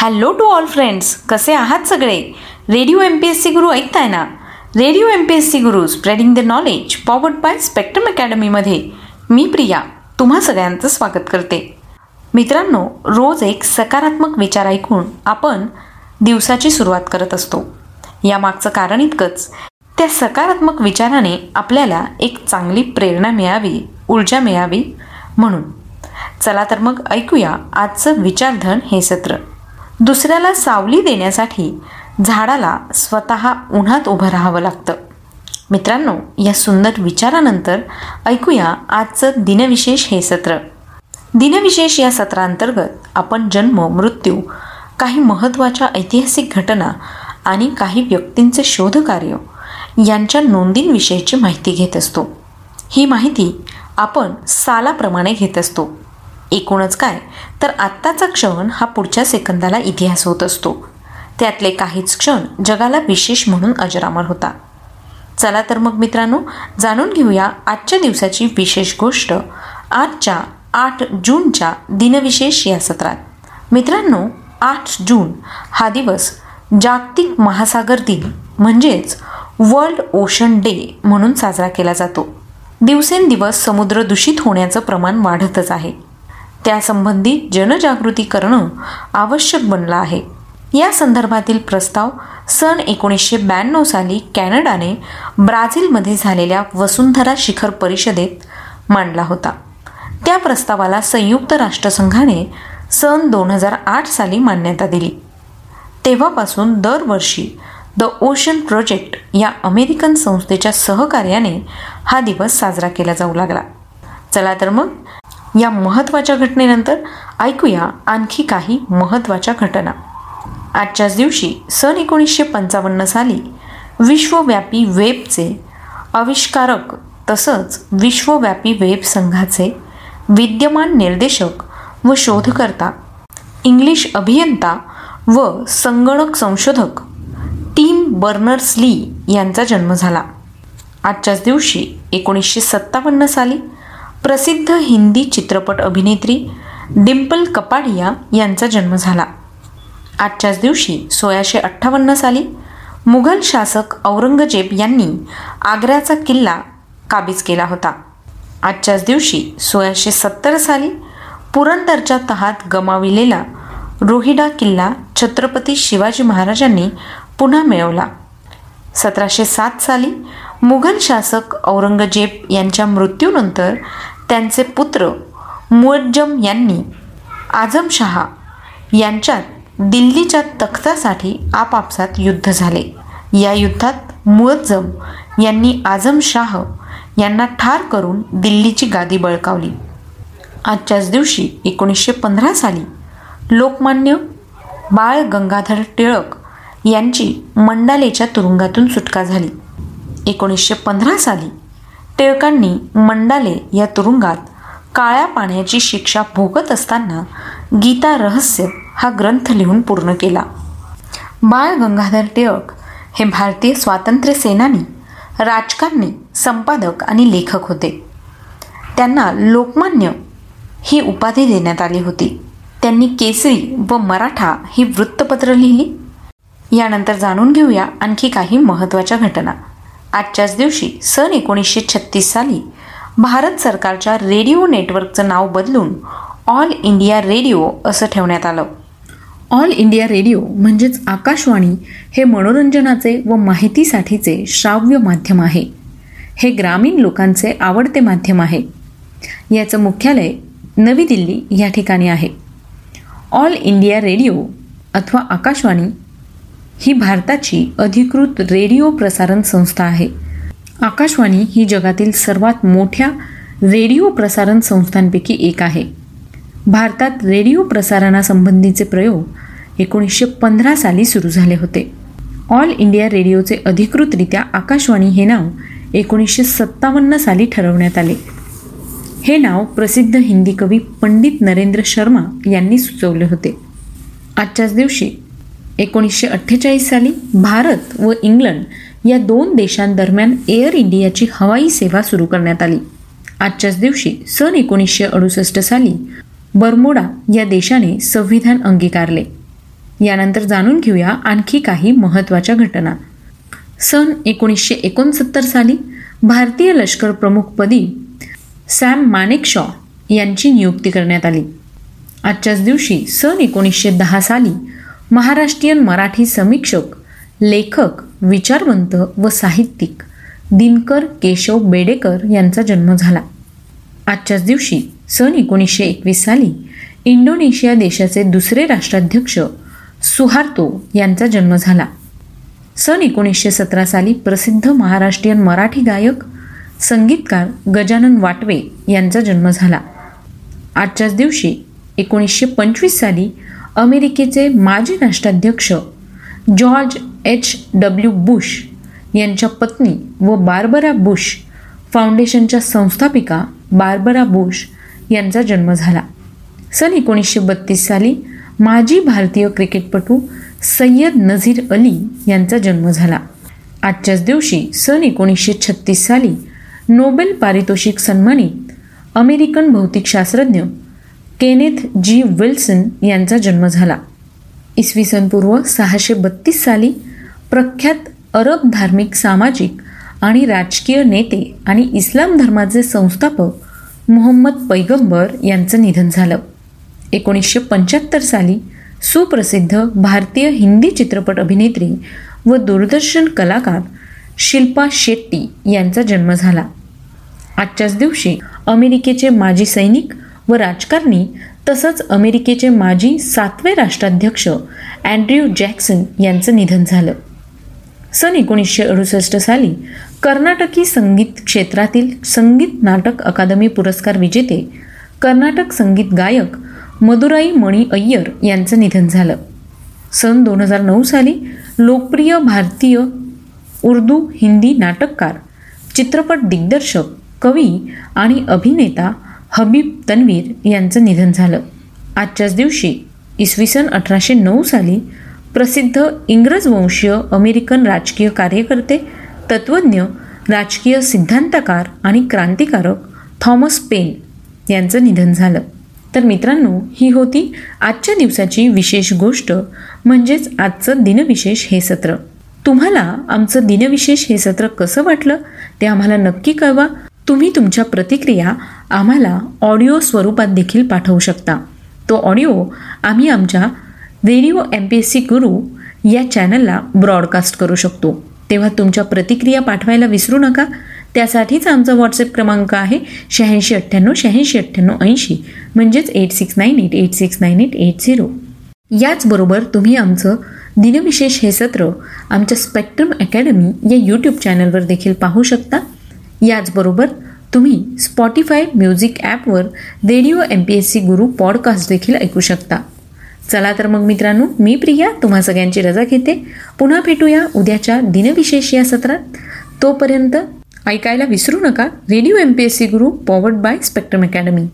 Hello to all friends कसे आहात सगळे? Radio M P S C Guru ऐकताय ना? Radio M P S C Guru spreading the knowledge powered by spectrum अकॅडमीमध्ये मी प्रिया तुम्हा सगळ्यांचं स्वागत करते. मित्रांनो रोज एक सकारात्मक विचार ऐकून आपण दिवसाची सुरुवात करत असतो. यामागचं कारण इतकंच त्या सकारात्मक विचाराने आपल्याला एक चांगली प्रेरणा मिळावी ऊर्जा मिळावी म्हणून. चला तर मग ऐकूया आजचं विचारधन हे सत्र. दुसऱ्याला सावली देण्यासाठी झाडाला स्वतः उन्हात उभं राहावं लागतं. मित्रांनो या सुंदर विचारानंतर ऐकूया आजचं दिनविशेष हे सत्र. दिनविशेष या सत्रांतर्गत आपण जन्म मृत्यू काही महत्त्वाच्या ऐतिहासिक घटना आणि काही व्यक्तींचे शोधकार्य यांच्या नोंदींविषयीची माहिती घेत असतो. ही माहिती आपण सालाप्रमाणे घेत असतो. एकूणच काय? तर आत्ताचा क्षण हा पुढच्या सेकंदाला इतिहास होत असतो. त्यातले काहीच क्षण जगाला विशेष म्हणून अजरामर होता. चला तर मग मित्रांनो जाणून घेऊया आजच्या दिवसाची विशेष गोष्ट आजच्या आठ जूनच्या दिनविशेष या सत्रात. मित्रांनो आठ जून हा दिवस जागतिक महासागर दिन म्हणजेच वर्ल्ड ओशन डे म्हणून साजरा केला जातो. दिवसेंदिवस समुद्र दूषित होण्याचं प्रमाण वाढतच आहे. त्यासंबंधी जनजागृती करणं आवश्यक बनलं आहे. या संदर्भातील प्रस्ताव सन एकोणीसशे ब्याण्णव साली कॅनडाने ब्राझीलमध्ये झालेल्या वसुंधरा शिखर परिषदेत मांडला होता. त्या प्रस्तावाला संयुक्त राष्ट्रसंघाने सन दोन हजार आठ साली मान्यता दिली. तेव्हापासून दरवर्षी द ओशन प्रोजेक्ट या अमेरिकन संस्थेच्या सहकार्याने हा दिवस साजरा केला जाऊ लागला. चला तर मग या महत्त्वाच्या घटनेनंतर ऐकूया आणखी काही महत्त्वाच्या घटना. आजच्याच दिवशी सन एकोणीसशे पंचावन्न साली विश्वव्यापी वेबचे आविष्कारक तसंच विश्वव्यापी वेब संघाचे विद्यमान निर्देशक व शोधकर्ता इंग्लिश अभियंता व संगणक संशोधक टीम बर्नर्स ली यांचा जन्म झाला. आजच्याच दिवशी एकोणीसशे सत्तावन्न साली प्रसिद्ध हिंदी चित्रपट अभिनेत्री डिम्पल कपाडिया यांचा जन्म झाला. आजच्याच दिवशी सोळाशे अठ्ठावन्न साली मुघल शासक औरंगजेब यांनी आग्र्याचा किल्ला काबीज केला होता. आजच्याच दिवशी सोळाशे सत्तर साली पुरंदरच्या तहात गमाविलेला रोहिडा किल्ला छत्रपती शिवाजी महाराजांनी पुन्हा मिळवला. सतराशे सात साली मुघल शासक औरंगजेब यांच्या मृत्यूनंतर त्यांचे पुत्र मुअज्जम यांनी आझमशहा यांच्यात दिल्लीच्या तख्तासाठी आपापसात युद्ध झाले. या युद्धात मुअज्जम यांनी आझमशाह यांना ठार करून दिल्लीची गादी बळकावली. आजच्याच दिवशी एकोणीसशे पंधरा साली लोकमान्य बाळ गंगाधर टिळक यांची मंडालेच्या तुरुंगातून सुटका झाली. एकोणीसशे पंधरा साली टिळकांनी मंडाले या तुरुंगात काळ्या पाण्याची शिक्षा भोगत असताना गीता रहस्य हा ग्रंथ लिहून पूर्ण केला. बाळ गंगाधर टिळक हे भारतीय स्वातंत्र्य सेनानी राजकारणी संपादक आणि लेखक होते. त्यांना लोकमान्य ही उपाधी देण्यात आली होती. त्यांनी केसरी व मराठा ही वृत्तपत्र लिहिली. यानंतर जाणून घेऊया आणखी काही महत्त्वाच्या घटना. आजच्याच दिवशी सन एकोणीसशे छत्तीस साली भारत सरकारच्या रेडिओ नेटवर्कचं नाव बदलून ऑल इंडिया रेडिओ असं ठेवण्यात आलं. ऑल इंडिया रेडिओ म्हणजेच आकाशवाणी हे मनोरंजनाचे व माहितीसाठीचे श्राव्य माध्यम आहे. हे ग्रामीण लोकांचे आवडते माध्यम आहे. याचं मुख्यालय नवी दिल्ली या ठिकाणी आहे. ऑल इंडिया रेडिओ अथवा आकाशवाणी ही भारताची अधिकृत रेडिओ प्रसारण संस्था आहे. आकाशवाणी ही जगातील सर्वात मोठ्या रेडिओ प्रसारण संस्थांपैकी एक आहे. भारतात रेडिओ प्रसारणासंबंधीचे प्रयोग एकोणीसशे पंधरा साली सुरू झाले होते. ऑल इंडिया रेडिओचे अधिकृतरित्या आकाशवाणी हे नाव एकोणीसशे सत्तावन्न साली ठरवण्यात आले. हे नाव प्रसिद्ध हिंदी कवी पंडित नरेंद्र शर्मा यांनी सुचवले होते. आजच्याच दिवशी एकोणीसशे अठ्ठेचाळीस साली भारत व इंग्लंड या दोन देशांदरम्यान एअर इंडियाची हवाई सेवा सुरू करण्यात आली. आजच्याच दिवशी सन एकोणीसशे अडुसष्ट साली बर्मोडा या देशाने संविधान अंगीकारले. यानंतर जाणून घेऊया आणखी काही महत्त्वाच्या घटना. सन एकोणीसशे एकोणसत्तर साली भारतीय लष्कर प्रमुखपदी सॅम मानेकशॉ यांची नियुक्ती करण्यात आली. आजच्याच दिवशी सन एकोणीसशे दहा साली महाराष्ट्रीयन मराठी समीक्षक लेखक विचारवंत व साहित्यिक दिनकर केशव बेडेकर यांचा जन्म झाला. आजच्याच दिवशी सन एकोणीसशे एकवीस साली इंडोनेशिया देशाचे दुसरे राष्ट्राध्यक्ष सुहार्तो यांचा जन्म झाला. सन एकोणीसशे सतरा साली प्रसिद्ध महाराष्ट्रीयन मराठी गायक संगीतकार गजानन वाटवे यांचा जन्म झाला. आजच्याच दिवशी एकोणीसशे पंचवीस साली अमेरिकेचे माजी राष्ट्राध्यक्ष जॉर्ज एच. डब्ल्यू. बुश यांच्या पत्नी व बार्बरा बुश फाउंडेशनच्या संस्थापिका बार्बरा बुश यांचा जन्म झाला. सन एकोणीसशे बत्तीस साली माजी भारतीय क्रिकेटपटू सय्यद नझीर अली यांचा जन्म झाला. आजच्याच दिवशी सन एकोणीसशे छत्तीस साली नोबेल पारितोषिक सन्मानित अमेरिकन भौतिकशास्त्रज्ञ केनेथ जी विल्सन यांचा जन्म झाला. इसवी सन पूर्व सहाशे बत्तीस साली प्रख्यात अरब धार्मिक सामाजिक आणि राजकीय नेते आणि इस्लाम धर्माचे संस्थापक मोहम्मद पैगंबर यांचं निधन झालं. एकोणीसशे पंच्याहत्तर साली सुप्रसिद्ध भारतीय हिंदी चित्रपट अभिनेत्री व दूरदर्शन कलाकार शिल्पा शेट्टी यांचा जन्म झाला. आजच्याच दिवशी अमेरिकेचे माजी सैनिक व राजकारणी तसंच अमेरिकेचे माजी सातवे राष्ट्राध्यक्ष अँड्र्यू जॅक्सन यांचं निधन झालं. सन एकोणीसशे अडुसष्ट साली कर्नाटकी संगीत क्षेत्रातील संगीत नाटक अकादमी पुरस्कार विजेते कर्नाटक संगीत गायक मदुराई मणी अय्यर यांचं निधन झालं. सन दोन हजार नऊ साली लोकप्रिय भारतीय उर्दू हिंदी नाटककार चित्रपट दिग्दर्शक कवी आणि अभिनेता हबीब तन्वीर यांचं निधन झालं. आजच्याच दिवशी इसवी सन अठराशे नऊ साली प्रसिद्ध इंग्रज वंशीय अमेरिकन राजकीय कार्यकर्ते तत्त्वज्ञ राजकीय सिद्धांतकार आणि क्रांतिकारक थॉमस पेन यांचं निधन झालं. तर मित्रांनो ही होती आजच्या दिवसाची विशेष गोष्ट म्हणजेच आजचं दिनविशेष हे सत्र. तुम्हाला आमचं दिनविशेष हे सत्र कसं वाटलं ते आम्हाला नक्की कळवा. तुम्ही तुमच्या प्रतिक्रिया आम्हाला ऑडिओ स्वरूपात देखील पाठवू शकता. तो ऑडिओ आम्ही आमच्या radio M P S C Guru या चॅनलला ब्रॉडकास्ट करू शकतो. तेव्हा तुमच्या प्रतिक्रिया पाठवायला विसरू नका. त्यासाठीच आमचा व्हॉट्सअप क्रमांक आहे शहाऐंशी अठ्ठ्याण्णव शहाऐंशी अठ्ठ्याण्णव ऐंशी म्हणजेच eight six nine eight eight six nine eight eight zero. याचबरोबर तुम्ही आमचं दिनविशेष हे सत्र आमच्या स्पेक्ट्रम अकॅडमी या यूट्यूब चॅनलवर देखील पाहू शकता. याचबरोबर तुम्ही स्पॉटीफाय म्युझिक ॲपवर radio M P S C Guru podcast देखील ऐकू शकता. चला तर मग मित्रांनो मी प्रिया तुम्हा सगळ्यांची रजा घेते. पुन्हा भेटूया उद्याच्या दिनविशेष या सत्रात. तोपर्यंत ऐकायला विसरू नका. Radio M P S C Guru powered by Spectrum academy